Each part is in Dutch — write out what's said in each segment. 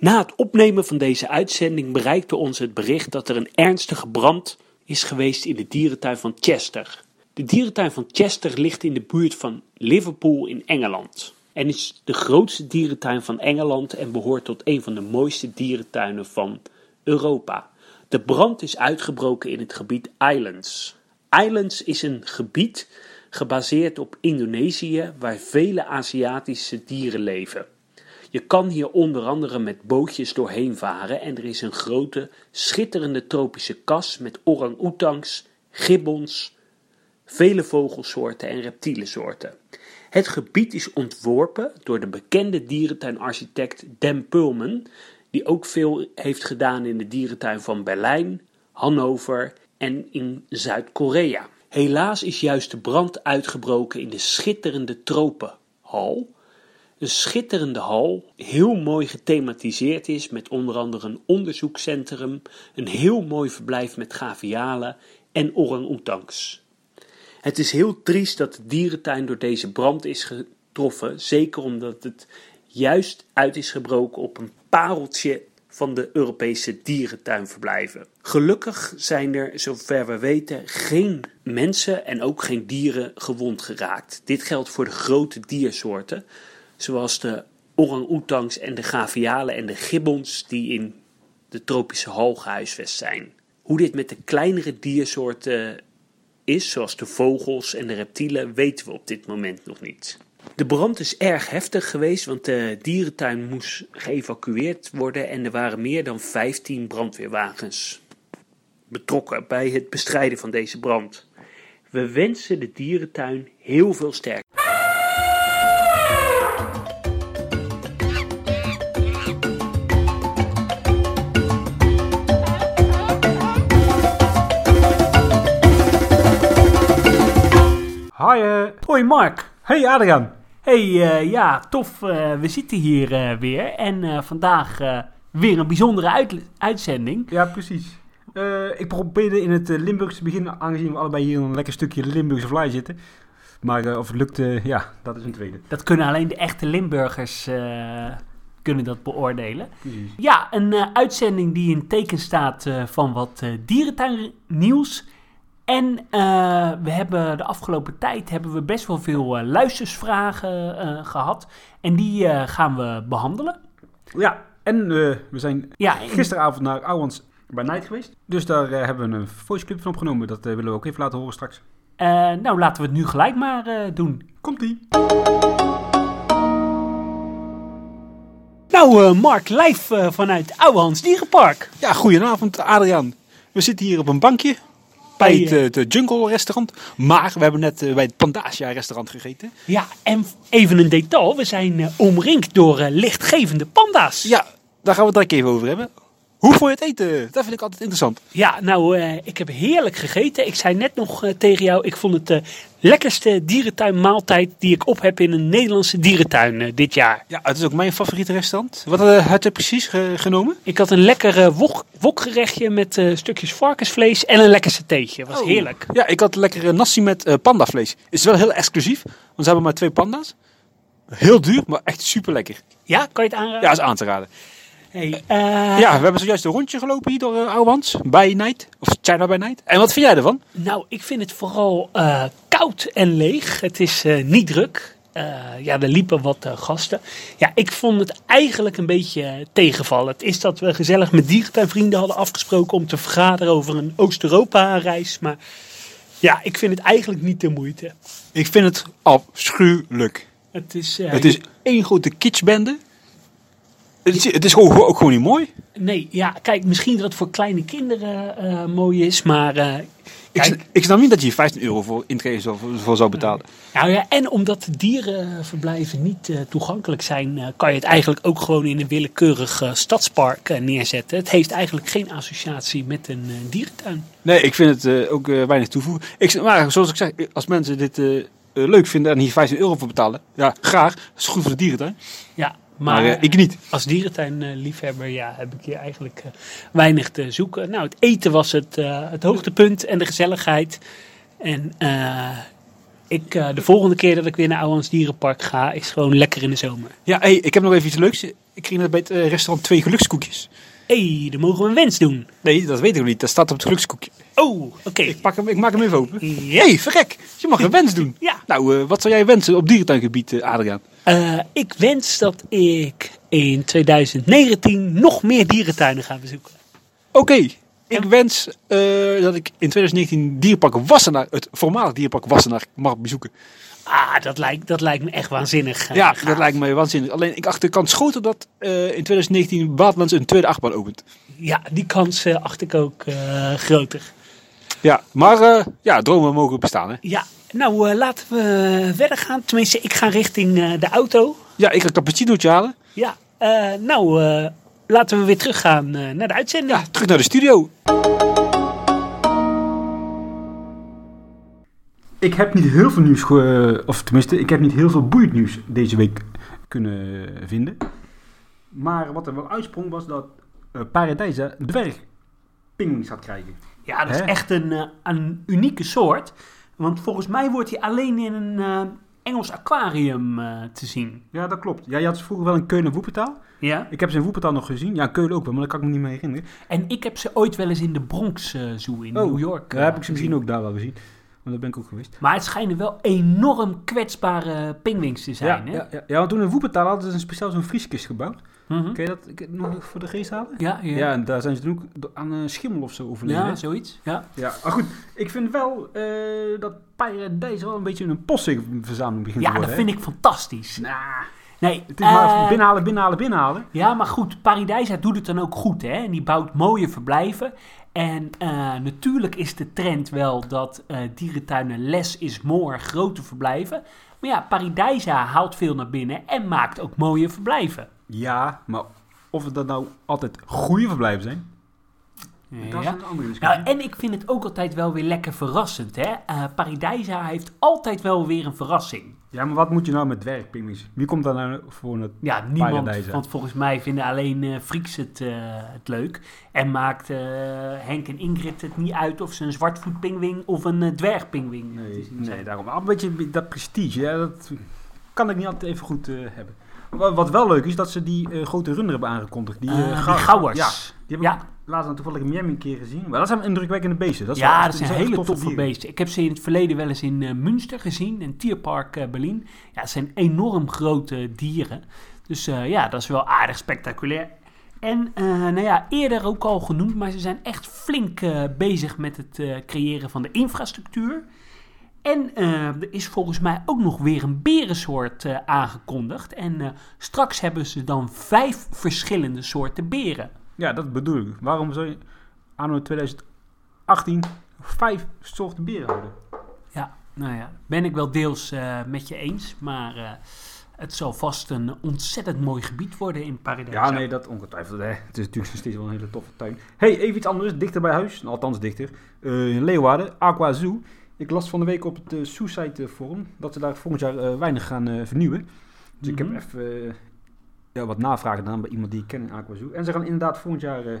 Na het opnemen van deze uitzending bereikte ons het bericht dat er een ernstige brand is geweest in de dierentuin van Chester. De dierentuin van Chester ligt in de buurt van Liverpool in Engeland. En is de grootste dierentuin van Engeland en behoort tot een van de mooiste dierentuinen van Europa. De brand is uitgebroken in het gebied Islands. Islands is een gebied gebaseerd op Indonesië waar vele Aziatische dieren leven. Je kan hier onder andere met bootjes doorheen varen en er is een grote, schitterende tropische kas met orang-oetangs, gibbons, vele vogelsoorten en reptielensoorten. Het gebied is ontworpen door de bekende dierentuinarchitect Dan Pulman, die ook veel heeft gedaan in de dierentuin van Berlijn, Hannover en in Zuid-Korea. Helaas is juist de brand uitgebroken in de schitterende tropenhal. Een schitterende hal, heel mooi gethematiseerd is met onder andere een onderzoekscentrum, een heel mooi verblijf met gavialen en orang-oetangs. Het is heel triest dat de dierentuin door deze brand is getroffen, zeker omdat het juist uit is gebroken op een pareltje van de Europese dierentuinverblijven. Gelukkig zijn er, zover we weten, geen mensen en ook geen dieren gewond geraakt. Dit geldt voor de grote diersoorten, zoals de orang-oetangs en de gavialen en de gibbons die in de tropische hal zijn. Hoe dit met de kleinere diersoorten is, zoals de vogels en de reptielen, weten we op dit moment nog niet. De brand is erg heftig geweest, want de dierentuin moest geëvacueerd worden en er waren meer dan 15 brandweerwagens betrokken bij het bestrijden van deze brand. We wensen de dierentuin heel veel sterkte. Hi. Hoi Mark. hey Adriaan. Hey, eh, ja, tof. eh, we zitten hier eh, weer en vandaag weer een bijzondere uit- uitzending. Ja, precies. Ik probeerde in het Limburgs te beginnen, aangezien we allebei hier een lekker stukje Limburgse vlaai zitten. Maar of het lukt, ja, dat is een tweede. Dat kunnen alleen de echte Limburgers kunnen dat beoordelen. Precies. Ja, een uitzending die in teken staat van wat dierentuinnieuws. En eh, we hebben de afgelopen tijd hebben we best wel veel eh, luistersvragen eh, gehad. En die eh, gaan we behandelen. Ja, en eh, we zijn Ja, en- gisteravond naar Ouwans bij Night geweest. Dus daar eh, hebben we een voiceclip van opgenomen. Dat willen we ook even laten horen straks. eh, nou, laten we het nu gelijk maar eh, doen. Komt-ie. Nou, Mark, live vanuit Ouwehans Dierenpark. Ja, goedenavond Adriaan. We zitten hier op een bankje bij het, eh, eh, het Jungle restaurant. Maar we hebben net eh, bij het Pandasia restaurant gegeten. Ja, en even een detail. We zijn omringd door lichtgevende panda's. Ja, daar gaan we het direct even over hebben. Hoe vond je het eten? Dat vind ik altijd interessant. Ja, nou, eh, ik heb heerlijk gegeten. Ik zei net nog eh, tegen jou, ik vond het de lekkerste dierentuinmaaltijd die ik op heb in een Nederlandse dierentuin eh, dit jaar. Ja, het is ook mijn favoriete restaurant. Wat eh, had je precies ge- genomen? Ik had een lekker eh, wok, wokgerechtje met eh, stukjes varkensvlees en een lekker satéetje. Was Oh. heerlijk. Ja, ik had lekkere nasi met eh, pandavlees. Is wel heel exclusief, want ze hebben maar twee panda's. Heel duur, maar echt super lekker. Ja, kan je het aanraden? Ja, is aan te raden. Hey, eh, Ja, we hebben zojuist een rondje gelopen hier door uh, Ouwans, bij Night. Of China by Night. En wat vind jij ervan? Nou, ik vind het vooral eh, koud en leeg. Het is eh, niet druk. Eh, ja, er liepen wat eh, gasten. Ja, ik vond het eigenlijk een beetje eh, tegenvallen. Het is dat we gezellig met dierentuinvrienden hadden afgesproken om te vergaderen over een Oost-Europa-reis. Maar ja, ik vind het eigenlijk niet de moeite. Ik vind het afschuwelijk. Het is, eh, Het is één grote kitschbende. Het is, het is gewoon, ook gewoon niet mooi. Nee, ja, kijk, misschien dat het voor kleine kinderen eh, mooi is, maar... eh, Ik, kijk, ik snap niet dat je hier 15 euro voor intrede zou, voor zou betalen. Nou ja, en omdat dierenverblijven niet eh, toegankelijk zijn, eh, kan je het eigenlijk ook gewoon in een willekeurig eh, stadspark eh, neerzetten. Het heeft eigenlijk geen associatie met een eh, dierentuin. Nee, ik vind het eh, ook eh, weinig toevoegen. Ik, maar zoals ik zeg, als mensen dit eh, eh, leuk vinden en hier 15 euro voor betalen, ja, graag. Dat is goed voor de dierentuin. Ja, Maar, maar, eh, ik niet. als dierentuinliefhebber ja, heb ik hier eigenlijk eh, weinig te zoeken. Nou, het eten was het, eh, het hoogtepunt en de gezelligheid. En eh, ik, eh, de volgende keer dat ik weer naar Ouwans Dierenpark ga, is gewoon lekker in de zomer. Ja, hey, ik heb nog even iets leuks. Ik kreeg net bij het eh, restaurant twee gelukskoekjes. Hé, hey, dan mogen we een wens doen. Nee, dat weet ik nog niet. Dat staat op het gelukskoekje. Oh, oké. Ik, pak hem, ik maak hem even open. Ja. hey, verrek. Je mag een wens doen. Ja. Nou, eh, wat zou jij wensen op dierentuingebied, eh, Adriaan? Eh, ik wens dat ik in 2019 nog meer dierentuinen ga bezoeken. Oké. Ik wens eh, dat ik in 2019 dierpark Wassenaar, het voormalig dierpark Wassenaar, mag bezoeken. Ah, dat lijkt, dat lijkt me echt waanzinnig. eh, Ja, gaaf. dat lijkt me waanzinnig. Alleen ik acht de kans groter dat in 2019 Waterlands een tweede achtbaan opent. Ja, die kans acht ik ook groter. Ja, maar ja, dromen mogen bestaan hè. Ja, nou eh, laten we verder gaan. Tenminste, ik ga richting eh, de auto. Ja, ik ga een cappuccinootje halen. Ja, eh, nou eh, laten we weer teruggaan eh, naar de uitzending. Ja, terug naar de studio. Ik heb niet heel veel nieuws, of tenminste, ik heb niet heel veel boeiend nieuws deze week kunnen vinden. Maar wat er wel uitsprong was dat uh, Paradijsa dwergpingwings gaat krijgen. Ja, dat is Hè? echt een, een unieke soort. Want volgens mij wordt hij alleen in een eh, Engels aquarium eh, te zien. Ja, dat klopt. Ja, je had vroeger wel een Keulen Woepetaal. Ja? Ik heb ze in Woepetaal nog gezien. Ja, Keulen ook wel, maar dat kan ik me niet meer herinneren. En ik heb ze ooit wel eens in de Bronx eh, Zoo in New York. Daar eh, heb ik ze misschien ook daar wel gezien. Want daar ben ik ook geweest. Maar het schijnen wel enorm kwetsbare pingwings te zijn. ja, hè? ja, ja, ja, want toen in Woepetaal hadden ze een speciaal zo'n vrieskist gebouwd. Mhm. Kun je dat ik- nog voor de geest halen? ja, ja. Ja, en daar zijn ze toen ook aan een schimmel of zo overleden. Ja, hè? zoiets. Ja. Ja, maar goed. Ik vind wel eh, dat Paradijs wel een beetje een postzegelverzameling begint ja, te dat worden. vind ik fantastisch. Nah, Nee, het is maar eh, binnenhalen, binnenhalen, binnenhalen. Ja, maar goed, Paradijsa doet het dan ook goed, hè? En die bouwt mooie verblijven. En eh, natuurlijk is de trend wel dat eh, dierentuinen less is more, grote verblijven. Maar ja, Paradijsa haalt veel naar binnen en maakt ook mooie verblijven. Ja, maar of het dat nou altijd goede verblijven zijn, dat is Ja. een andere discussie. Nou, en ik vind het ook altijd wel weer lekker verrassend, hè? Eh Paradijsa heeft altijd wel weer een verrassing. Ja, maar wat moet je nou met dwergpingwings? Wie komt daar nou voor het... Ja, niemand, Paradijsa. want volgens mij vinden alleen eh Frieks het, eh, het leuk. En maakt eh, Henk en Ingrid het niet uit of ze een zwartvoetpingwing of een eh, dwergpingwing Nee, nee, daarom. Al een beetje dat prestige, ja, dat kan ik niet altijd even goed eh, hebben. Wat, wel leuk is, dat ze die eh, grote runner hebben aangekondigd. Die, Eh, eh, die gauw- gauwers. Ja, die heb Ja. ik laatst dan toevallig in Miami een keer gezien. Maar dat zijn indrukwekkende beesten. Dat is wel ja, echt- dat zijn hele toffe dieren. beesten. Ik heb ze in het verleden wel eens in eh, Münster gezien, in Tierpark Berlin. Ja, het zijn enorm grote dieren. Dus ja, dat is wel aardig spectaculair. En nou ja, eerder ook al genoemd, maar ze zijn echt flink bezig met het eh, creëren van de infrastructuur. En eh, er is volgens mij ook nog weer een berensoort eh, aangekondigd. En eh, straks hebben ze dan vijf verschillende soorten beren. Ja, dat bedoel ik. Waarom zou je anno 2018 vijf soorten beren houden? Ja, nou ja, ben ik wel deels met je eens. Maar het zal vast een ontzettend mooi gebied worden in Paradijs. Ja, nee, dat ongetwijfeld. Hè. Het is natuurlijk nog steeds wel een hele toffe tuin. hey, even iets anders. Dichter bij huis. Althans dichter. In Leeuwarden, Aqua Zoo. Ik las van de week op het uh, Suicide Forum dat ze daar volgend jaar eh, weinig gaan eh, vernieuwen. Dus ik Mhm. heb even eh, ja, wat navragen gedaan bij iemand die ik ken in Aqua Zoo. En ze gaan inderdaad volgend jaar eh,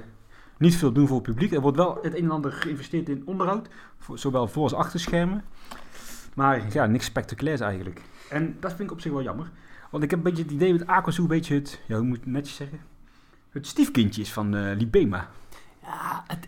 niet veel doen voor het publiek. Er wordt wel het een en ander geïnvesteerd in onderhoud. Voor, zowel voor als achter schermen. Maar ja, niks spectaculairs eigenlijk. En dat vind ik op zich wel jammer. Want ik heb een beetje het idee met Aquazoo een beetje het, ja, hoe moet ik het netjes zeggen? Het stiefkindje is van eh, Libema.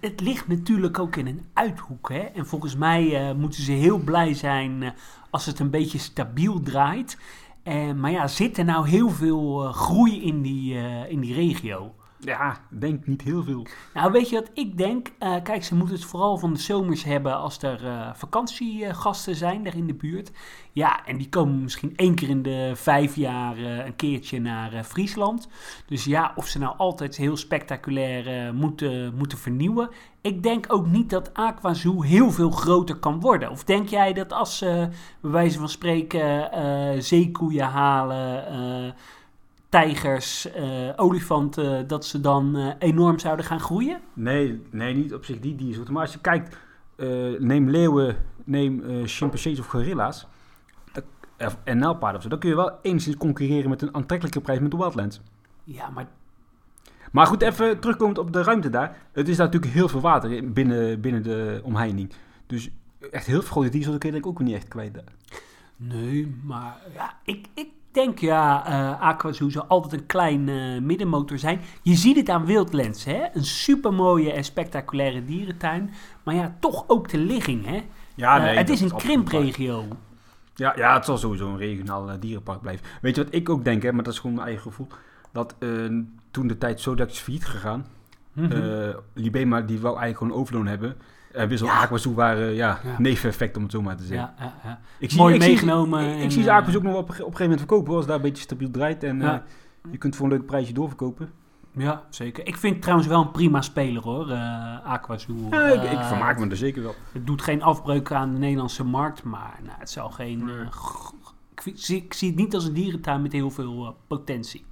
Het, ligt natuurlijk ook in een uithoek. Hè? En volgens mij eh, moeten ze heel blij zijn eh, als het een beetje stabiel draait. Eh, maar ja, zit er nou heel veel groei in die, in die regio? Ja, denk niet heel veel. Nou, weet je wat ik denk? Eh, kijk, ze moeten het vooral van de zomers hebben als er eh, vakantiegasten zijn daar in de buurt. Ja, en die komen misschien één keer in de vijf jaar eh, een keertje naar Friesland. Dus ja, of ze nou altijd heel spectaculair moeten, moeten vernieuwen. Ik denk ook niet dat Aquazoo heel veel groter kan worden. Of denk jij dat als ze, bij wijze van spreken, zeekoeien halen... tijgers, eh, olifanten, dat ze dan eh, enorm zouden gaan groeien? Nee, nee, niet op zich die diersoorten. Maar als je kijkt, eh, neem leeuwen, neem chimpansees of gorilla's. En nijlpaarden of zo. Dan kun je wel enigszins concurreren met een aantrekkelijke prijs met de Wildlands. Ja, maar Maar goed, even terugkomend op de ruimte daar. Het is daar natuurlijk heel veel water in- binnen, binnen de omheining. Dus echt heel veel grote diersoorten kun je denk ik ook niet echt kwijt daar. nee, maar ja, ik, ik denk ja, eh Aquazoo zal altijd een klein eh, middenmotor zijn. Je ziet het aan Wildlands, hè? Een supermooie en spectaculaire dierentuin. Maar ja, toch ook de ligging, hè? Ja, Eh, het is een krimpregio. Ja, ja, het zal sowieso een regionaal eh, dierenpark blijven. Weet je wat ik ook denk, hè, maar dat is gewoon mijn eigen gevoel. Dat eh, toen de tijd Zodax is failliet gegaan. Eh Libema, die wou eigenlijk gewoon overloon hebben. En Wissel Ja. Aquazoo waren ja, Ja. neveneffect om het zo maar te zeggen. ja, ja. Ik Mooi ik zie- meegenomen ik, ik en, zie ze eh, nog wel op, op een gegeven moment verkopen. Als daar een beetje stabiel draait. En eh, je kunt voor een leuk prijsje doorverkopen. Ja, zeker. Ik vind trouwens wel een prima speler hoor, eh Aquazoo. Ja, ik, ik vermaak me er zeker wel. Het doet geen afbreuk aan de Nederlandse markt, maar nou, het zal geen... Nee. ik, zie, ik zie het niet als een dierentuin met heel veel potentie.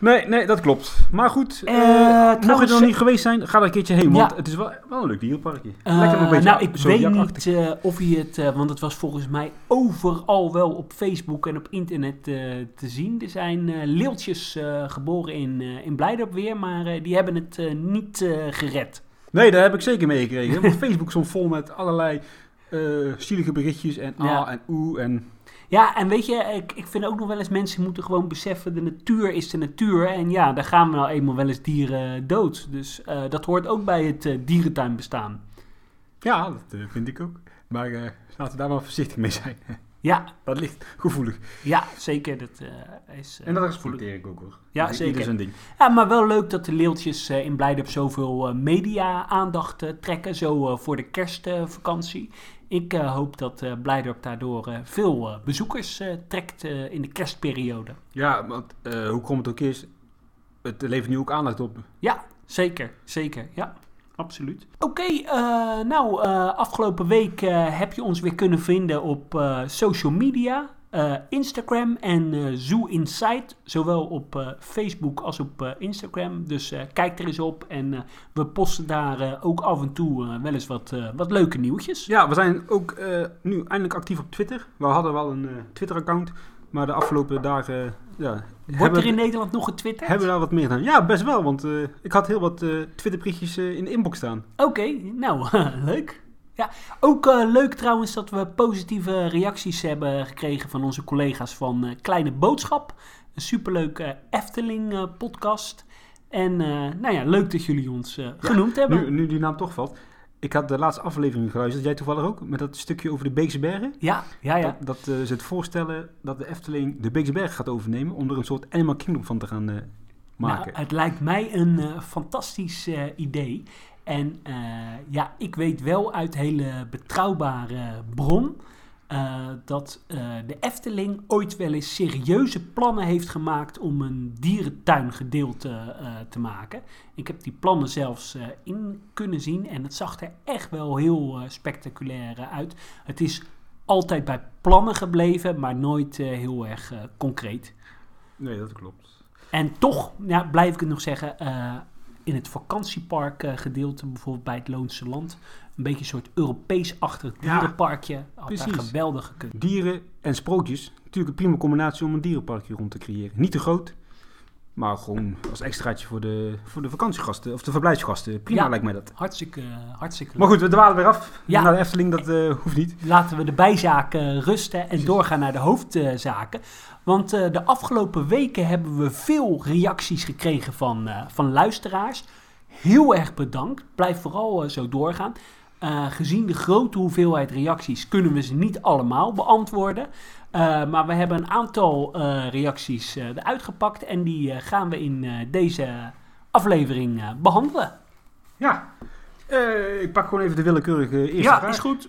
Nee, nee, dat klopt. Maar goed, Eh, eh, mocht je er nog niet geweest zijn, ga er een keertje heen. Want Ja. het is wel, wel een leuk dierenparkje. Eh, Lekker een beetje nou, ik weet niet eh, of je het, eh, want het was volgens mij overal wel op Facebook en op internet eh, te zien. Er zijn eh, leeltjes eh, geboren in, eh in Blijdorp weer, maar eh, die hebben het eh, niet eh, gered. Nee, daar heb ik zeker meegekregen. Want Facebook stond vol met allerlei eh zielige berichtjes en Ja. en oeh en... Ja, en weet je, ik, ik vind ook nog wel eens mensen moeten gewoon beseffen, de natuur is de natuur. En ja, daar gaan we nou eenmaal wel eens dieren dood. Dus eh, dat hoort ook bij het eh, dierentuin bestaan. Ja, dat eh, vind ik ook. Maar eh, laten we daar maar voorzichtig mee zijn. Ja, dat ligt gevoelig. ja zeker. Dat eh, is... En dat respecteer ik ook hoor. Ja, zeker. zijn ding. Ja, maar wel leuk dat de leeltjes eh, in Blijdorp zoveel eh, media-aandacht trekken, zo voor de kerstvakantie. Ik eh, hoop dat eh Blijdorp daardoor eh, veel eh, bezoekers eh, trekt eh, in de kerstperiode. Ja, want eh, hoe komt het ook is, het levert nu ook aandacht op. Ja, zeker, zeker, ja. Absoluut. Oké, eh, nou, eh, afgelopen week eh, heb je ons weer kunnen vinden op eh, social media. Eh, Instagram en eh Zoo Insight. Zowel op eh, Facebook als op Instagram. Dus kijk er eens op. En we posten daar ook af en toe wel eens wat, wat leuke nieuwtjes. Ja, we zijn ook nu eindelijk actief op Twitter. We hadden wel een Twitter-account, maar de afgelopen dagen ja, Wordt er in Nederland nog getwitterd? hebben we daar wat meer gedaan. Ja, best wel, want ik had heel wat Twitterberichtjes eh, in de inbox staan. Oké, nou, leuk. Ja, ook eh, leuk trouwens dat we positieve reacties hebben gekregen van onze collega's van eh, Kleine Boodschap. Een superleuke Efteling-podcast. en eh, nou ja, leuk dat jullie ons eh, genoemd hebben. Nu, nu die naam toch valt. Ik had de laatste aflevering geluisterd, jij toevallig ook, met dat stukje over de Beekse Bergen. Ja, ja, ja. Dat, dat eh, ze het voorstellen dat de Efteling de Beekse Bergen gaat overnemen om er een soort Animal Kingdom van te gaan eh, maken. Nou, het lijkt mij een eh, fantastisch eh, idee. En eh, ja, ik weet wel uit hele betrouwbare bron eh, dat eh, de Efteling ooit wel eens serieuze plannen heeft gemaakt om een dierentuingedeelte te maken. Ik heb die plannen zelfs in kunnen zien en het zag er echt wel heel spectaculair uit. Het is altijd bij plannen gebleven, maar nooit heel erg concreet. Nee, dat klopt. En toch ja, blijf ik het nog zeggen, in het vakantiepark eh, gedeelte, bijvoorbeeld bij het Loonse Land, een beetje een soort Europees-achtig Ja, dierenparkje. Daar precies. geweldig gekund. Dieren en sprookjes. Natuurlijk een prima combinatie om een dierenparkje rond te creëren. Niet te groot, maar gewoon als extraatje voor de, voor de vakantiegasten of de verblijfsgasten. Prima Ja. lijkt mij dat. Hartstikke, hartstikke Maar goed, we dwalen weer af Ja. naar de Efteling. Dat eh, hoeft niet. Laten we de bijzaken rusten en doorgaan naar de hoofdzaken. Want eh, de afgelopen weken hebben we veel reacties gekregen van, eh, van luisteraars. Heel erg bedankt. Blijf vooral eh, zo doorgaan. Gezien de grote hoeveelheid reacties kunnen we ze niet allemaal beantwoorden. Maar we hebben een aantal reacties eruit gepakt en die gaan we in deze aflevering eh, behandelen. Ja, ik pak gewoon even de willekeurige eerste ja, vraag. is goed.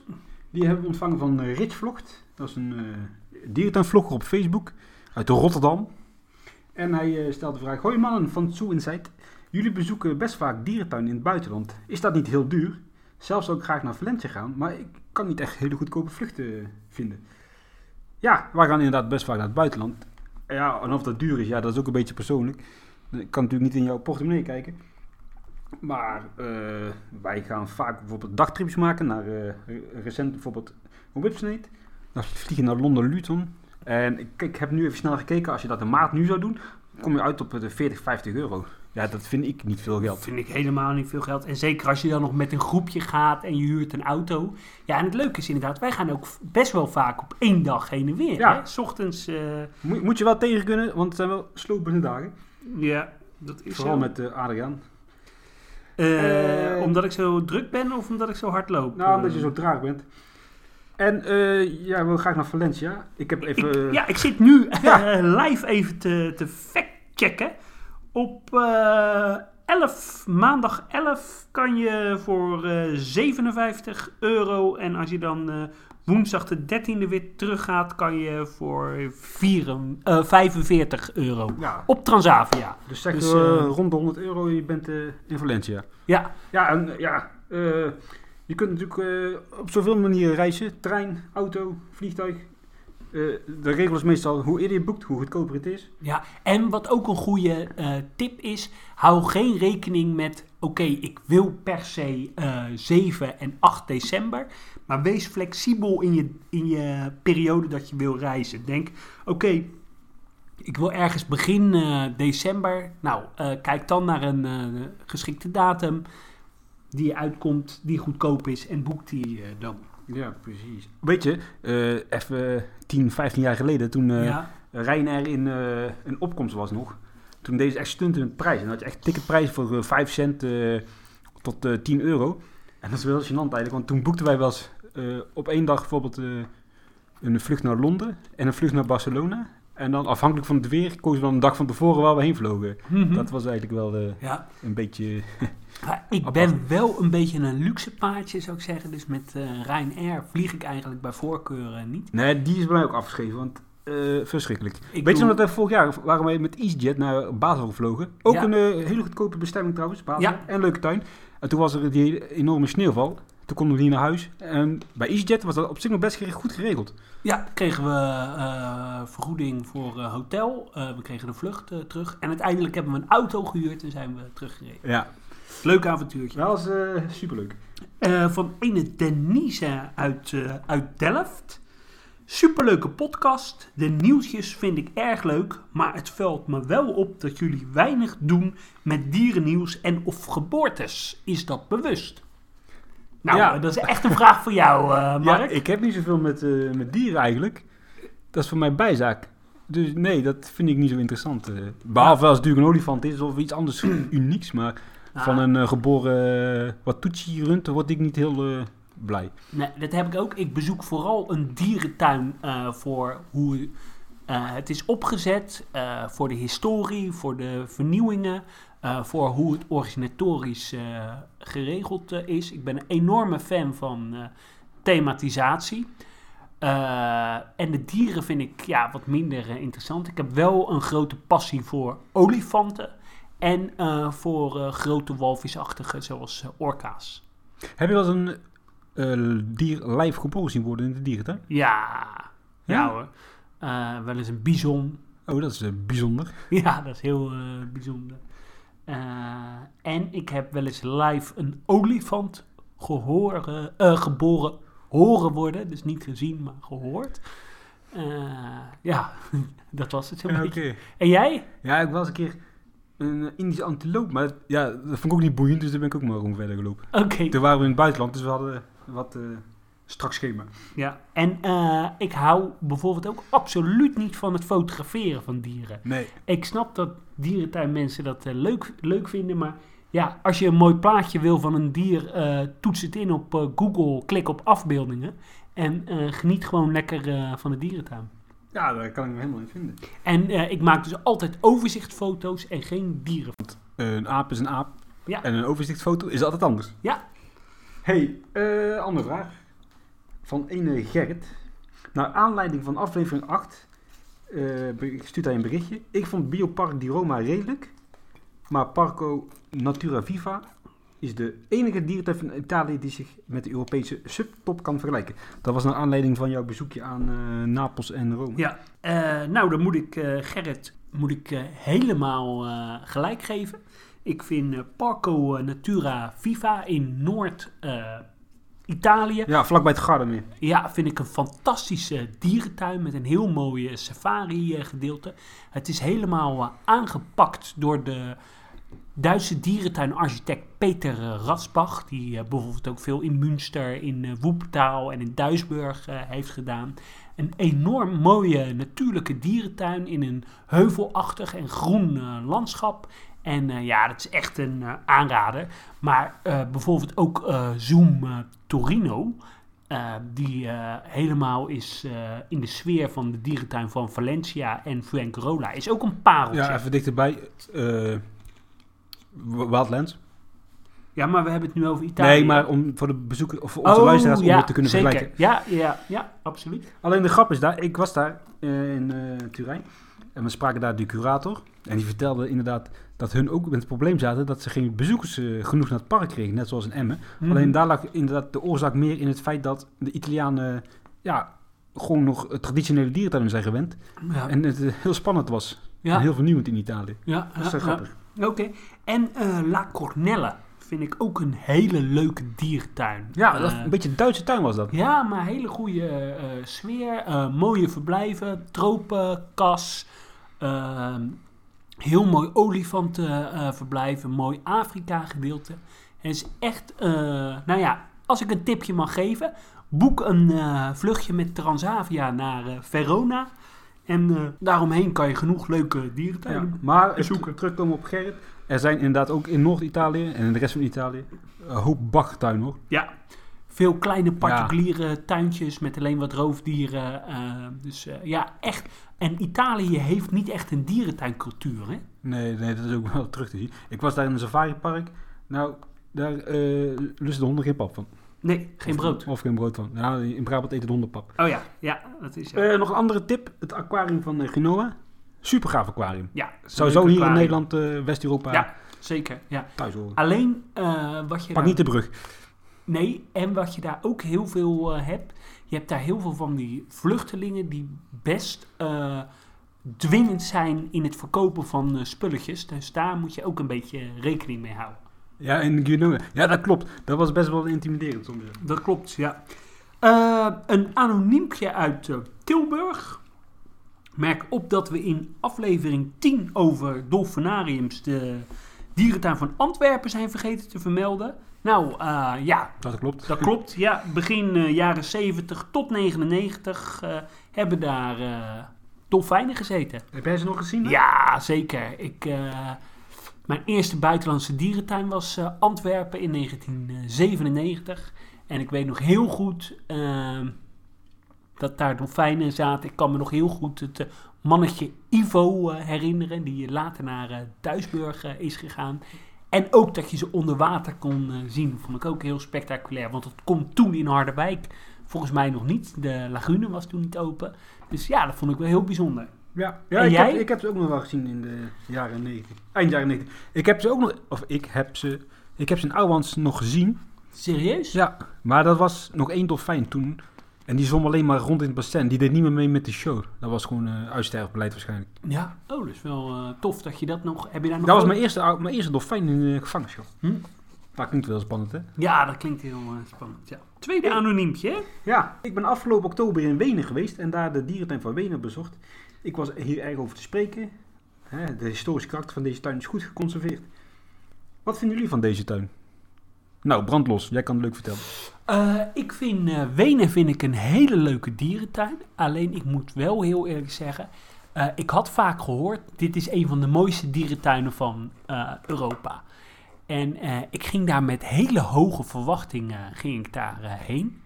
Die hebben we ontvangen van Rich Vlogt. Dat is een uh, dierentuinvlogger op Facebook uit Rotterdam. En hij uh, stelt de vraag: Hoi mannen van Zoo Insight. Jullie bezoeken best vaak dierentuinen in het buitenland. Is dat niet heel duur? Zelf zou ik graag naar Valencia gaan, maar ik kan niet echt hele goedkope vluchten vinden. Ja, wij gaan inderdaad best vaak naar het buitenland. Ja, en of dat duur is, ja, dat is ook een beetje persoonlijk. Ik kan natuurlijk niet in jouw portemonnee kijken. Maar uh, wij gaan vaak bijvoorbeeld dagtrips maken naar recent bijvoorbeeld Whipsnade. Dan vliegen naar Londen Luton. En ik, ik, heb nu even snel gekeken, als je dat in maart nu zou doen, kom je uit op de 40, 50 euro. Ja, dat vind ik niet veel Dat geld. vind ik helemaal niet veel geld. En zeker als je dan nog met een groepje gaat en je huurt een auto. Ja, en het leuke is inderdaad, wij gaan ook best wel vaak op één dag heen en weer. Ja. Hè? 's Ochtends, eh, Moet, moet je wel tegen kunnen, want het zijn wel slopende dagen. ja, dat is Vooral zo. met eh, Adriaan. Eh, omdat ik zo druk ben of omdat ik zo hard loop? Nou, omdat je zo traag bent. En eh ja, we graag naar Valencia. Ik heb even... Ik, eh, ja, ik zit nu Ja. eh, live even te, te fact-checken. Op eh 11, maandag 11 kan je voor eh 57 euro. En als je dan woensdag de 13e weer teruggaat, kan je voor 4, eh, 45 euro. ja, Op Transavia. dus zeg Dus, rond de 100 euro, je bent in Valencia. Ja, Ja, en ja, eh, je kunt natuurlijk eh, op zoveel manieren reizen. Trein, auto, vliegtuig. Eh, de regel is meestal hoe eerder je boekt, hoe goedkoper het is. Ja, en wat ook een goede eh, tip is, hou geen rekening met, oké, ik wil per se eh 7 en 8 december, maar wees flexibel in je, in je periode dat je wil reizen. Denk, oké, ik wil ergens begin december, nou, kijk dan naar een geschikte datum die uitkomt, die goedkoop is en boek die eh, dan. Ja, precies. Weet je, eh, even 10, 15 jaar geleden, toen eh ja, Ryanair in, in opkomst was nog. Toen deden ze echt stunten met prijs. En dan had je echt ticketprijs voor eh, 5 cent tot eh 10 euro. En dat is wel gênant eigenlijk, want toen boekten wij wel eens op één dag bijvoorbeeld een vlucht naar Londen en een vlucht naar Barcelona. En dan afhankelijk van het weer kozen we dan een dag van tevoren waar we heen vlogen. Mhm. Dat was eigenlijk wel ja. een beetje... Maar ik ben wel een beetje een luxe paardje, zou ik zeggen. Dus met eh Ryanair vlieg ik eigenlijk bij voorkeur eh, niet. Nee, die is bij mij ook afgeschreven, want eh, verschrikkelijk. Ik Weet je nog dat we vorig jaar waren wij met EasyJet naar Basel gevlogen? Ook Ja. een hele goedkope bestemming trouwens, Basel. Ja. En een leuke tuin. En toen was er die enorme sneeuwval. Toen konden we niet naar huis. En bij EasyJet was dat op zich nog best goed geregeld. Ja, kregen we vergoeding voor hotel. We kregen de vlucht terug. En uiteindelijk hebben we een auto gehuurd en zijn we teruggereden. Ja. Leuk avontuurtje. Dat was eh, superleuk. Eh, van ene Denise uit, eh, uit Delft. Superleuke podcast. De nieuwtjes vind ik erg leuk. Maar het valt me wel op dat jullie weinig doen met dierennieuws en of geboortes. Is dat bewust? Nou, Ja. eh, dat is echt een vraag voor jou, eh, Mark. Ja, ik heb niet zoveel met, eh, met dieren eigenlijk. Dat is voor mij bijzaak. Dus nee, dat vind ik niet zo interessant. eh. behalve als het natuurlijk een olifant is of iets anders unieks. Maar Ah, van een eh, geboren uh, Watuchi-rund word ik niet heel eh, blij. Nee, dat heb ik ook. Ik bezoek vooral een dierentuin eh, voor hoe eh, het is opgezet, eh, voor de historie, voor de vernieuwingen, eh, voor hoe het organisatorisch eh, geregeld eh, is. Ik ben een enorme fan van eh, thematisatie. Eh, en de dieren vind ik ja, wat minder eh, interessant. Ik heb wel een grote passie voor olifanten en eh, voor eh, grote walvisachtige zoals eh, orka's. Heb je wel eens een dier live geboren zien worden in de dierentuin? Ja, ja, Ja? hoor. Wel eens een bison. Oh, dat is bijzonder. Ja, dat is heel bijzonder. En ik heb wel eens live een olifant gehoren, eh, geboren horen worden. Dus niet gezien, maar gehoord. Eh, ja, dat was het zo'n Ja, beetje. En jij? Ja, ik was een keer een eh, Indische antiloop, maar ja, dat vond ik ook niet boeiend, dus daar ben ik ook maar gewoon verder gelopen. Oké. Toen waren we in het buitenland, dus we hadden wat strak schema. Ja. En eh, ik hou bijvoorbeeld ook absoluut niet van het fotograferen van dieren. Nee. Ik snap dat dierentuinmensen dat leuk, leuk vinden, maar ja, als je een mooi plaatje wil van een dier, toets het in op Google, klik op afbeeldingen en geniet gewoon lekker van de dierentuin. Ja, daar kan ik me helemaal in vinden. En eh, ik maak dus altijd overzichtfoto's en geen dieren. Eh, een aap is een aap. Ja. En een overzichtfoto is altijd anders. Ja. hey, eh, andere vraag. Van ene Gerrit. Naar aanleiding van aflevering 8 eh, be- stuurt hij een berichtje. Ik vond Biopark di Roma redelijk. Maar Parco Natura Viva is de enige dierentuin van Italië die zich met de Europese subtop kan vergelijken. Dat was naar aanleiding van jouw bezoekje aan eh, Napels en Rome. Ja, eh, nou dan moet ik eh, Gerrit moet ik, helemaal gelijk geven. Ik vind Parco Natura Viva in Noord-Italië Ja, vlakbij het Gardameer. Ja, vind ik een fantastische dierentuin met een heel mooi safari-gedeelte. Het is helemaal aangepakt door de Duitse dierentuinarchitect Peter Rasbach, die eh, bijvoorbeeld ook veel in Münster, in eh, Woeptaal en in Duisburg eh, heeft gedaan. Een enorm mooie natuurlijke dierentuin in een heuvelachtig en groen landschap. En ja, dat is echt een aanrader. Maar bijvoorbeeld ook Zoom Torino, die helemaal is in de sfeer van de dierentuin van Valencia en Fuengirola, is ook een pareltje. Ja, even dichterbij. Wildlands. Ja, maar we hebben het nu over Italië. Nee, maar om voor de bezoekers of voor onze luisteraars om ja, het te kunnen zeker. vergelijken. Ja, ja, ja, absoluut. Alleen de grap is daar, ik was daar eh, in eh, Turijn en we spraken daar de curator. En die vertelde inderdaad dat hun ook met het probleem zaten dat ze geen bezoekers eh, genoeg naar het park kregen, net zoals in Emmen. Mhm. Alleen daar lag inderdaad de oorzaak meer in het feit dat de Italianen ja, gewoon nog traditionele dierentuinen zijn gewend. Ja, En het heel spannend was. En ja, heel vernieuwend in Italië. ja, Dat is ja. grappig. Oké. En eh, La Cornella vind ik ook een hele leuke dierentuin. Ja, dat, Eh, een beetje een Duitse tuin was dat. Ja, maar hele goede eh, sfeer. mooie verblijven. Tropenkas. ehm, heel mooi olifantenverblijf. een mooi Afrika gedeelte. Het is echt, nou ja, als ik een tipje mag geven. Boek een vluchtje met Transavia naar Verona. En eh, daaromheen kan je genoeg leuke Ja, dierentuinen maar bezoeken. het terugkomen op Gerrit. Er zijn inderdaad ook in Noord-Italië en in de rest van Italië een hoop baggertuinen hoor. Ja, veel kleine particuliere tuintjes met alleen wat roofdieren. eh, dus eh, ja, echt. En Italië heeft niet echt een dierentuincultuur, hè? Nee, nee, dat is ook wel terug te zien. Ik was daar in een safaripark. Nou, daar eh lusten de honden geen pap van. Nee, geen Of- brood. Of geen brood van. Nou, in Brabant eten de honden pap. Oh ja, ja, dat is ja. Eh, nog een andere tip. Het aquarium van eh, Genoa. Super gaaf aquarium. ja, leuk hier in. Nederland, eh, West-Europa Ja, zeker. Ja. thuis horen. Alleen wat je Pak daar- niet de brug. Nee, en wat je daar ook heel veel hebt, je hebt daar heel veel van die vluchtelingen die best eh, dwingend zijn in het verkopen van spulletjes. Dus daar moet je ook een beetje rekening mee houden. Ja, in Genoa. Ja, dat klopt. Dat was best wel intimiderend soms. Dat klopt, ja. Eh, een anoniempje uit eh, Tilburg. Merk op dat we in aflevering 10 over dolfinariums de dierentuin van Antwerpen zijn vergeten te vermelden. Nou, eh, ja, Dat klopt. dat klopt. Ja, begin jaren 70 tot 99 eh, hebben daar dolfijnen gezeten. Heb jij ze nog gezien? hè? Ja, zeker. Ik, mijn eerste buitenlandse dierentuin was eh, Antwerpen in 1997. En ik weet nog heel goed ehm, dat daar dolfijnen zaten. Ik kan me nog heel goed het eh, mannetje Ivo eh, herinneren, die later naar Duisburg is gegaan. En ook dat je ze onder water kon zien, vond ik ook heel spectaculair. Want dat komt toen in Harderwijk volgens mij nog niet. De lagune was toen niet open. Dus ja, dat vond ik wel heel bijzonder. Ja, ja En ik, jij? Heb, ik heb ze ook nog wel gezien in de jaren 90. Eind jaren 90. Ik heb ze ook nog, of ik heb ze, ik heb ze in Ouwans nog gezien. Serieus? Ja, maar dat was nog één dolfijn toen. En die zwom alleen maar rond in het bassin. Die deed niet meer mee met de show. Dat was gewoon uh, uitsterfbeleid waarschijnlijk. Ja, oh, dat is wel eh, tof dat je dat nog... Heb je daar nog Dat was mijn eerste, mijn eerste dolfijn in de gevangenschap. Hm? Dat klinkt wel spannend, hè? Ja, dat klinkt heel eh, spannend. Ja. Tweede anoniempje, hè? Ja, ik ben afgelopen oktober in Wenen geweest en daar de dierentuin van Wenen bezocht. Ik was hier erg over te spreken. De historische karakter van deze tuin is goed geconserveerd. Wat vinden jullie van deze tuin? Nou, brandlos. Jij kan het leuk vertellen. Eh, ik vind eh, Wenen vind ik een hele leuke dierentuin. Alleen ik moet wel heel eerlijk zeggen, eh, ik had vaak gehoord, dit is een van de mooiste dierentuinen van Europa. En ik ging daar met hele hoge verwachtingen ging ik daar heen.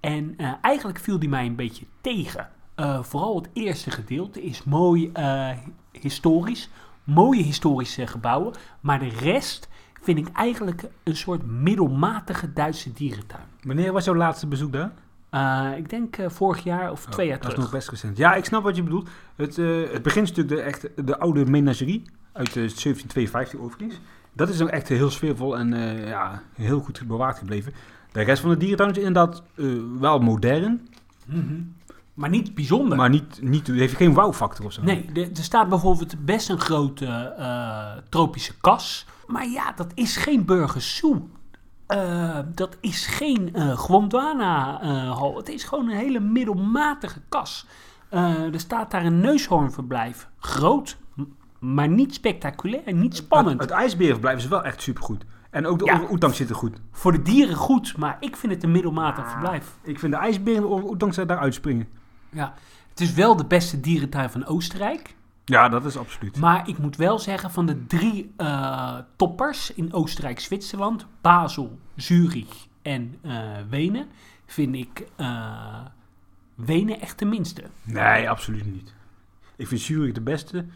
En eigenlijk viel die mij een beetje tegen. Eh, vooral het eerste gedeelte is mooi eh, historisch. Mooie historische gebouwen. Maar de rest vind ik eigenlijk een soort middelmatige Duitse dierentuin. Wanneer was jouw laatste bezoek daar? Uh, ik denk uh, vorig jaar of twee jaar Oh, dat terug. is nog best recent. Ja, ik snap wat je bedoelt. Het, uh, het begint natuurlijk de, echt, de oude menagerie uit 1752 overigens. Dat is dan echt heel sfeervol en ja, heel goed bewaard gebleven. De rest van de dierentuin is inderdaad wel modern. Mm -hmm. Maar niet bijzonder. Maar niet, niet, heeft geen wow-factor of zo. Nee, er, er staat bijvoorbeeld best een grote uh, tropische kas. Maar ja, dat is geen Burger Zoo. Uh, dat is geen uh, Gondwana-hal. het is gewoon een hele middelmatige kas. Er staat daar een neushoornverblijf. Groot, maar niet spectaculair, niet spannend. Het, het ze wel echt supergoed. En ook de Ja. ja. oetang zitten goed. Voor de dieren goed, maar ik vind het een middelmatig verblijf. Ik vind de ijsberen en de oetang daar uitspringen. Ja. Het is wel de beste dierentuin van Oostenrijk. Ja, dat is absoluut. Maar ik moet wel zeggen, van de drie eh, toppers in Oostenrijk-Zwitserland, Basel, Zurich en eh, Wenen, vind ik eh, Wenen echt de minste. Nee, absoluut niet. Ik vind Zurich de beste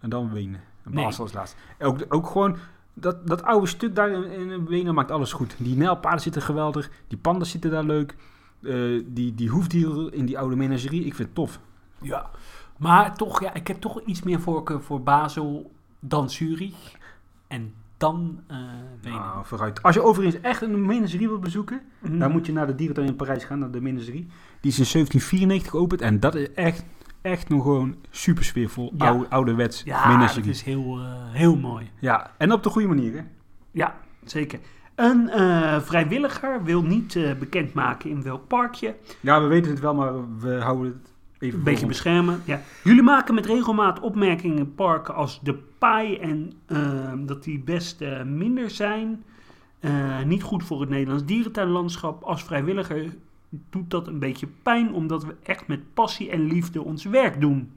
en dan Wenen. En Nee. Basel als laatste. Ook, ook gewoon dat, dat oude stuk daar in, in Wenen maakt alles goed. Die nijlpaarden zitten geweldig, die pandas zitten daar leuk. Eh, die, die hoefdieren in die oude menagerie, ik vind het tof. Ja. Maar toch, ja, ik heb toch iets meer voorkeur voor Basel dan Zurich. En dan Wenen. Nou, vooruit. Als je overigens echt een menagerie wilt bezoeken, Mhm. dan moet je naar de dierentuin in Parijs gaan, naar de menagerie. Die is in 1794 geopend en dat is echt, echt nog gewoon super sfeervol, Ja. oude, ouderwets Ja, dat menagerie. is heel, eh, heel mooi. Ja, en op de goede manier, hè? Ja, zeker. Een eh, vrijwilliger wil niet eh, bekendmaken in welk parkje. Ja, we weten het wel, maar we houden het even Een beetje ons. beschermen. Ja. Jullie maken met regelmaat opmerkingen in parken als de paai en eh, dat die best eh, minder zijn. Niet goed voor het Nederlands dierentuinlandschap. Als vrijwilliger doet dat een beetje pijn, omdat we echt met passie en liefde ons werk doen.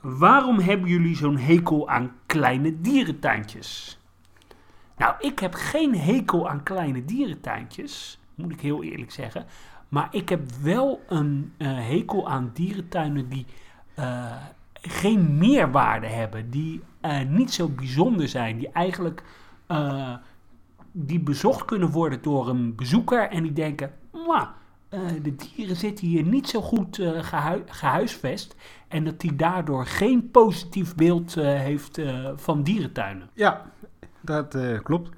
Waarom hebben jullie zo'n hekel aan kleine dierentuintjes? Nou, ik heb geen hekel aan kleine dierentuintjes, moet ik heel eerlijk zeggen. Maar ik heb wel een eh, hekel aan dierentuinen die eh, geen meerwaarde hebben, die eh, niet zo bijzonder zijn, die eigenlijk die bezocht kunnen worden door een bezoeker en die denken, "Mwah, eh, de dieren zitten hier niet zo goed eh, gehui- gehuisvest en dat die daardoor geen positief beeld heeft van dierentuinen. Ja, dat eh, klopt.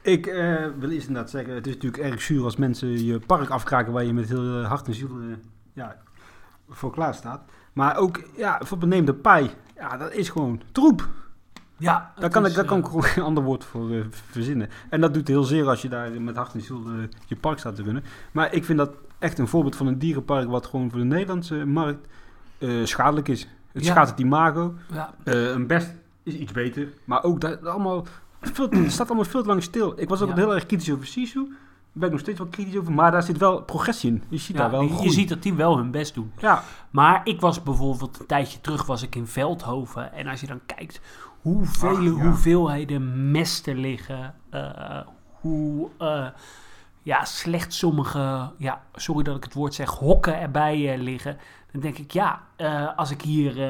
Ik eh, wil eerst inderdaad zeggen, het is natuurlijk erg zuur als mensen je park afkraken waar je met heel eh, hart en ziel ja, voor klaar staat. Maar ook, ja, bijvoorbeeld neem de paai. Ja, dat is gewoon troep. Ja, Daar kan, ik, daar kan ik gewoon geen ander woord voor verzinnen. En dat doet heel zeer als je daar met hart en ziel je park staat te runnen. Maar ik vind dat echt een voorbeeld van een dierenpark wat gewoon voor de Nederlandse markt schadelijk is. Het Ja. schaadt het imago. ja, een best is iets beter. Maar ook dat allemaal, veel, het staat allemaal veel te lang stil. Ik was ook Ja. heel erg kritisch over Sisu. Daar ben ik nog steeds wel kritisch over. Maar daar zit wel progressie in. Je ziet ja, daar wel je, groei. ziet dat die wel hun best doen. Ja, Maar ik was bijvoorbeeld een tijdje terug was ik in Veldhoven. En als je dan kijkt hoeveel Ach, ja. hoeveelheden mesten liggen. eh, hoe eh, ja, slecht sommige, ja, sorry dat ik het woord zeg, hokken erbij eh, liggen. Dan denk ik, ja, als, ik hier,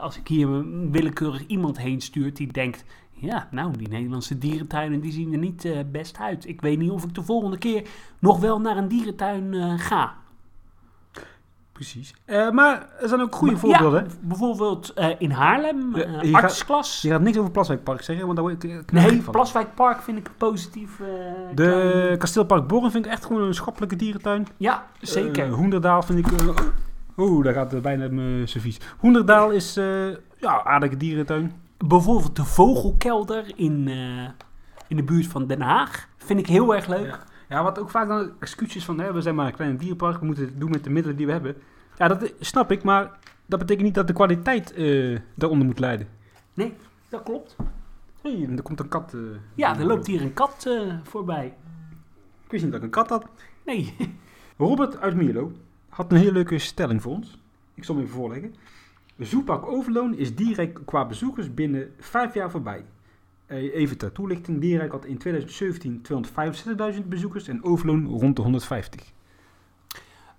als ik hier een willekeurig iemand heen stuurt die denkt... Ja, nou, die Nederlandse dierentuinen die zien er niet eh, best uit. Ik weet niet of ik de volgende keer nog wel naar een dierentuin eh, ga. precies. Eh, maar er zijn ook goede Maar- voorbeelden. Ja, bijvoorbeeld in Haarlem, gaat- artsklas. Je gaat niks over Plaswijkpark zeggen, want daar word ik nee, van. Plaswijkpark vind ik positief. De klein- Kasteelpark Borren vind ik echt gewoon een schappelijke dierentuin. Ja, zeker. Hoenderdaal vind ik... eh, Oeh, daar gaat bijna mijn servies. Hoenderdaal is ja, aardige dierentuin. Bijvoorbeeld de Vogelkelder in, eh, in de buurt van Den Haag. Vind ik heel erg leuk. Ja. Ja, wat ook vaak dan excuses van, hè, we zijn maar een klein dierenpark, we moeten het doen met de middelen die we hebben. Ja, dat eh, snap ik, maar dat betekent niet dat de kwaliteit eh daaronder moet lijden. Nee, dat klopt. Hey, er komt een kat. Ja, er loopt hier een kat voorbij. Ik wist niet dat ik een kat had. Nee. Robert uit Mierlo had een hele leuke stelling voor ons. Ik zal hem even voorleggen. De Zoepark Overloon is Dierrijk qua bezoekers binnen vijf jaar voorbij. Eh, Even ter toelichting. Dierrijk had in 2017 265.000 bezoekers en Overloon rond de 150.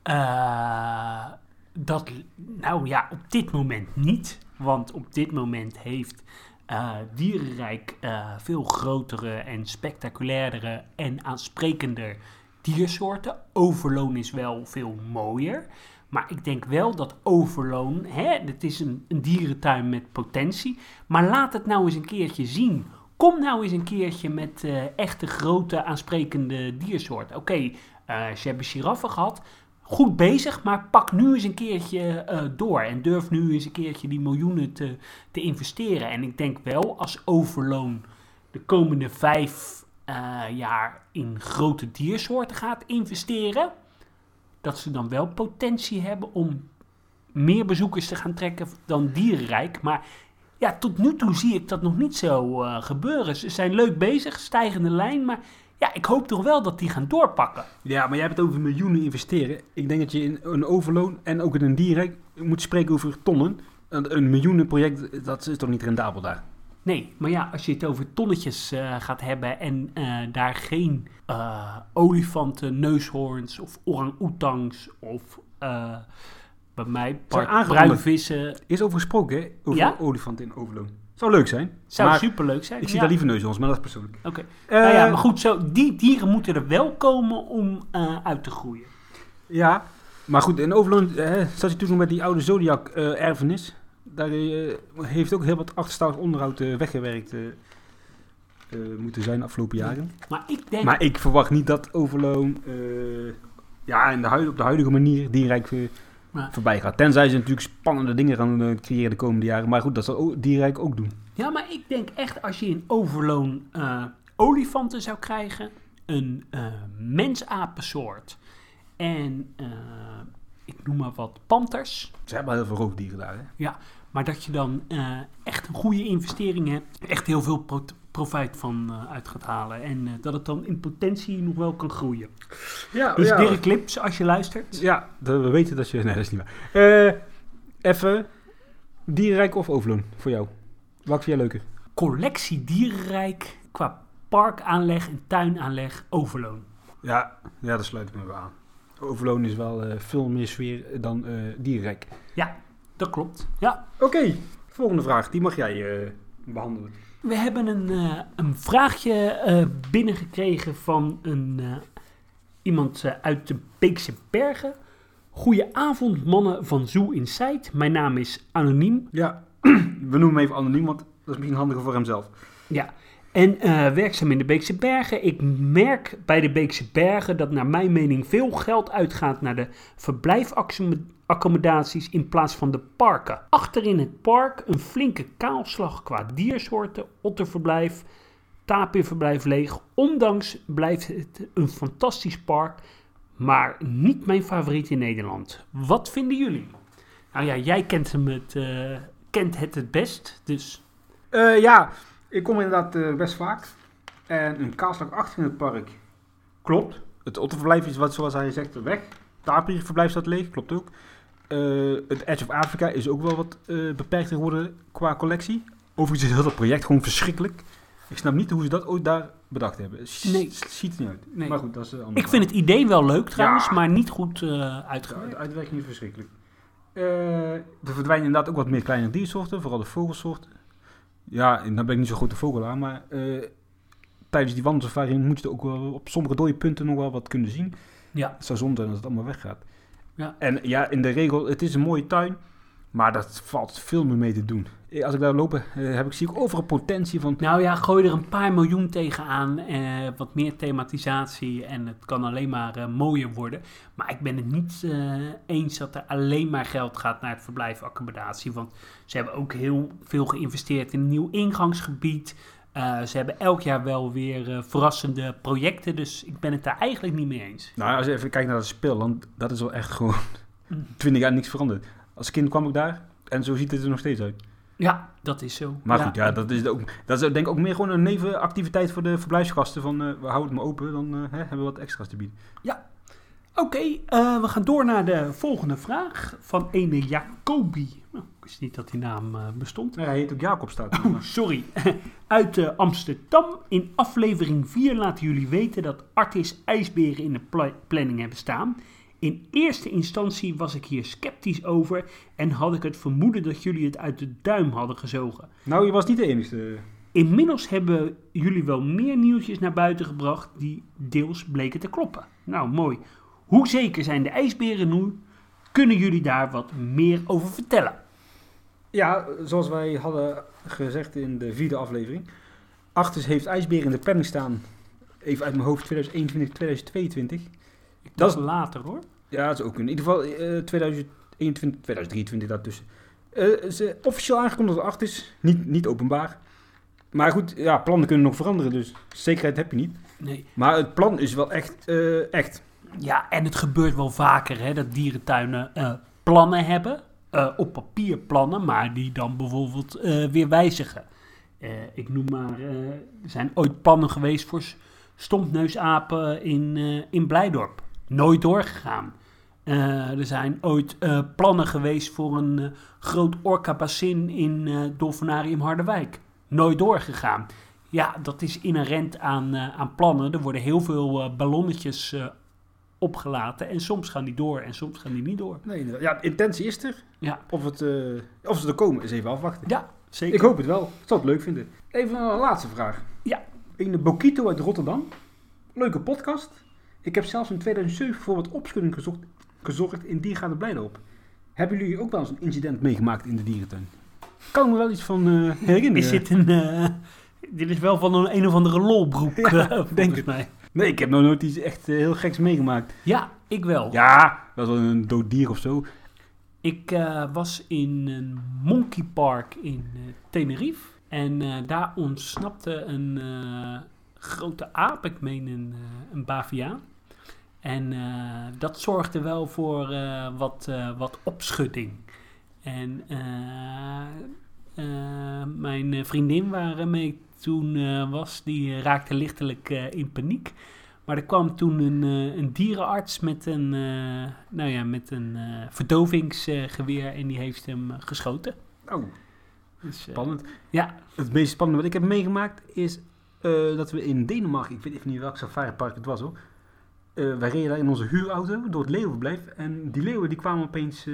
Eh, dat, nou ja, op dit moment niet. Want op dit moment heeft eh, Dierenrijk veel grotere en spectaculairdere en aansprekender diersoorten. Overloon is wel veel mooier. Maar ik denk wel dat Overloon, hè, het is een, een dierentuin met potentie. Maar laat het nou eens een keertje zien. Kom nou eens een keertje met eh, echte grote aansprekende diersoorten. Oké, eh, ze hebben giraffen gehad goed bezig, maar pak nu eens een keertje eh, door. En durf nu eens een keertje die miljoenen te, te investeren. En ik denk wel, als Overloon de komende vijf jaar in grote diersoorten gaat investeren, dat ze dan wel potentie hebben om meer bezoekers te gaan trekken dan Dierenrijk. Maar ja, tot nu toe zie ik dat nog niet zo eh, gebeuren. Ze zijn leuk bezig, stijgende lijn, maar ja, ik hoop toch wel dat die gaan doorpakken. Ja, maar jij hebt het over miljoenen investeren. Ik denk dat je in een overloon en ook in een direct moet spreken over tonnen. Een, een miljoenenproject, dat is toch niet rendabel daar? Nee, maar ja, als je het over tonnetjes eh, gaat hebben en eh, daar geen eh, olifanten, neushoorns of orang-oetangs of bij mij bruinvissen, Is over gesproken, hè? Over Ja? olifanten in overloon. Zou leuk zijn. zou superleuk zijn. ik zie ja. daar liever neushoorns, maar dat is persoonlijk. Oké. Nou ja, maar goed, zo, die dieren moeten er wel komen om uit te groeien. Ja, maar goed, in overloon zat je toen nog met die oude Zodiac eh, erfenis. Daar eh, heeft ook heel wat achterstallig onderhoud eh, weggewerkt eh, moeten zijn de afgelopen jaren. Maar ik denk, Maar ik verwacht niet dat overloon ja, in de huid, op de huidige manier Maar- voorbij gaat. Tenzij ze natuurlijk spannende dingen gaan creëren de komende jaren. Maar goed, dat zal direct ook doen. ja, maar ik denk echt als je in overloon olifanten zou krijgen, een eh mensapensoort en ik noem maar wat panters. Ze hebben heel veel roofdieren daar. Hè? Maar dat je dan eh, echt een goede investering hebt. Echt heel veel pro- profijt van eh, uit gaat halen. En eh, dat het dan in potentie nog wel kan groeien. Ja, Dus Dirk Lips, als je luistert. Ja, de- we weten dat je... Nee, dat is niet waar. Even, dierenrijk of overloon voor jou? Welke vind jij leuker? Collectie dierenrijk qua parkaanleg en tuinaanleg overloon. Ja, ja, dat sluit ik me wel aan. Overloon is wel veel meer sfeer dan dierenrijk. Ja, dat klopt. Ja. Oké, volgende vraag. Die mag jij eh, behandelen. We hebben een, eh, een vraagje eh, binnengekregen van een, iemand uit de Beekse Bergen. Goedenavond mannen van Zoo Insight. Mijn naam is Anoniem. Ja, we noemen hem even anoniem, want dat is misschien handiger voor hemzelf. Ja, en eh, werkzaam in de Beekse Bergen. Ik merk bij de Beekse Bergen dat naar mijn mening veel geld uitgaat naar de verblijfaccommodaties in plaats van de parken. Achterin het park een flinke kaalslag qua diersoorten, otterverblijf, tapirverblijf leeg. Ondanks blijft het een fantastisch park, maar niet mijn favoriet in Nederland. Wat vinden jullie? Nou ja, jij kent, hem het, eh, kent het het best, dus... Eh, ja, ik kom inderdaad eh, best vaak. En een kaalslag achter in het park. Klopt. Het otterverblijf is wat, zoals hij zegt, weg. Tapirverblijf staat leeg, klopt ook. Eh, het Edge of Africa is ook wel wat eh, beperkter geworden qua collectie. Overigens is heel dat project gewoon verschrikkelijk. Ik snap niet hoe ze dat ooit daar bedacht hebben. S- Nee. Ziet er niet uit. Nee. Maar goed, dat is een Ik vind het idee wel leuk trouwens, Ja. maar niet goed eh De uitgewerkt. uitwerking is verschrikkelijk. Eh, er verdwijnen inderdaad ook wat meer kleine diersoorten, vooral de vogelsoorten. Ja, en dan ben ik niet zo grote vogelaar, maar eh, tijdens die wandelsafari moet je ook wel op sommige dode punten nog wel wat kunnen zien. Ja. Het zou zonde zijn als het allemaal weggaat. Ja. En ja, in de regel, het is een mooie tuin, maar dat valt veel meer mee te doen. Eh, Als ik daar loop, eh, heb ik, zie ik overal potentie van... Nou ja, gooi er een paar miljoen tegenaan, eh, wat meer thematisatie en het kan alleen maar eh, mooier worden. Maar ik ben het niet eh, eens dat er alleen maar geld gaat naar het verblijfaccommodatie, want ze hebben ook heel veel geïnvesteerd in een nieuw ingangsgebied. Ze hebben elk jaar wel weer verrassende projecten, dus ik ben het daar eigenlijk niet mee eens. Nou, als je even kijkt naar het speelland, dat is wel echt gewoon 20 jaar niks veranderd. Als kind kwam ik daar en zo ziet het er nog steeds uit. Ja, dat is zo. Maar goed, ja, dat is, ook, dat is denk ik ook meer gewoon een nevenactiviteit voor de verblijfsgasten. Van, eh, we houden het maar open, dan eh, hè, hebben we wat extra's te bieden. Oké, eh, we gaan door naar de volgende vraag van ene Jacobi. Nou, ik wist niet dat die naam eh, bestond. Ja, hij heet ook Jacob staat. er. Oh, sorry. Uit Amsterdam. In aflevering 4 laten jullie weten dat Artis ijsberen in de pla- planning hebben staan. In eerste instantie was ik hier sceptisch over en had ik het vermoeden dat jullie het uit de duim hadden gezogen. nou, je was niet de enige. Inmiddels hebben jullie wel meer nieuwtjes naar buiten gebracht die deels bleken te kloppen. Nou, mooi. Hoe zeker zijn de ijsberen nu? Kunnen jullie daar wat meer over vertellen? Ja, zoals wij hadden gezegd in de vierde aflevering. Artis heeft ijsberen in de planning staan. Even uit mijn hoofd 2021, 2022. Dat is later hoor. Ja, dat is ook in ieder geval eh 2021, 2023 daartussen. Eh ze officieel aangekondigd door Artis, niet, niet openbaar. Maar goed, ja, plannen kunnen nog veranderen, dus zekerheid heb je niet. Nee. Maar het plan is wel echt, eh, echt. Ja, en het gebeurt wel vaker hè, dat dierentuinen eh, plannen hebben. eh, op papier plannen, maar die dan bijvoorbeeld weer wijzigen. Ik noem maar, er zijn ooit plannen geweest voor stompneusapen in, in Blijdorp. Nooit doorgegaan. Eh, er zijn ooit eh, plannen geweest voor een eh, groot orca-bassin in Dolfinarium Harderwijk. Nooit doorgegaan. Ja, dat is inherent aan, aan plannen. Er worden heel veel ballonnetjes opgelaten. En soms gaan die door en soms gaan die niet door. Nee, ja, de intentie is er. Ja, Of, het, of ze er komen, is even afwachten. ja zeker. Ik hoop het wel. Ik zal het leuk vinden. Even een laatste vraag. Ja. Een Bokito uit Rotterdam. Leuke podcast. Ik heb zelfs in 2007 voor wat opschudding gezocht, gezorgd in Diergaarde Blijdorp. Hebben jullie ook wel eens een incident meegemaakt in de dierentuin? Kan ik me wel iets van eh, herinneren. Is dit een... eh, dit is wel van een, een of andere lolbroek, Ja, eh, denk volgens het. mij. Nee, ik heb nog nooit iets echt eh, heel geks meegemaakt. Ja, ik wel. Ja, dat was wel een dood dier of zo. Ik eh, was in een monkey park in eh, Tenerife. En eh, daar ontsnapte een eh, grote aap, ik meen een, eh, een baviaan. En eh, dat zorgde wel voor eh, wat, eh, wat opschudding. En mijn vriendin waarmee ik toen was, die raakte lichtelijk in paniek. Maar er kwam toen een, een dierenarts met een, nou ja, met een verdovingsgeweer en die heeft hem geschoten. Oh, Dus, spannend. ja, Het meest spannende wat ik heb meegemaakt is dat we in Denemarken, ik weet even niet welk safaripark het was hoor. Eh, wij reden in onze huurauto door het leeuwenblijf. En die leeuwen die kwamen opeens eh,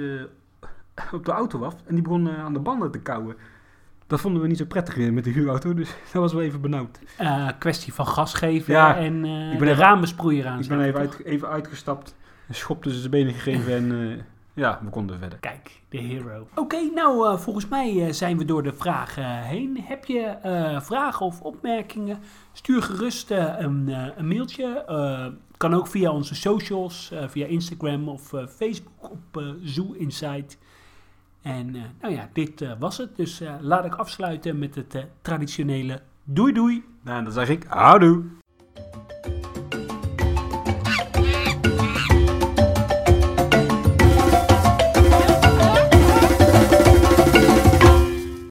op de auto af en die begonnen aan de banden te kauwen. Dat vonden we niet zo prettig eh, met de huurauto, dus dat was wel even benauwd. eh, kwestie van gas geven Ja, en eh ik ben even- ramensproeier Ik ben even, uit, even uitgestapt, een schop tussen zijn benen gegeven en eh, ja, we konden verder. Kijk, de hero. Oké, nou, eh, volgens mij eh, zijn we door de vragen heen. Heb je eh, vragen of opmerkingen? Stuur gerust eh, een, eh, een mailtje. Kan ook via onze socials, eh, via Instagram of eh, Facebook op eh Zoo Insight. En nou ja, dit was het. Dus laat ik afsluiten met het traditionele doei doei. Nou, dan zeg ik, houdoe!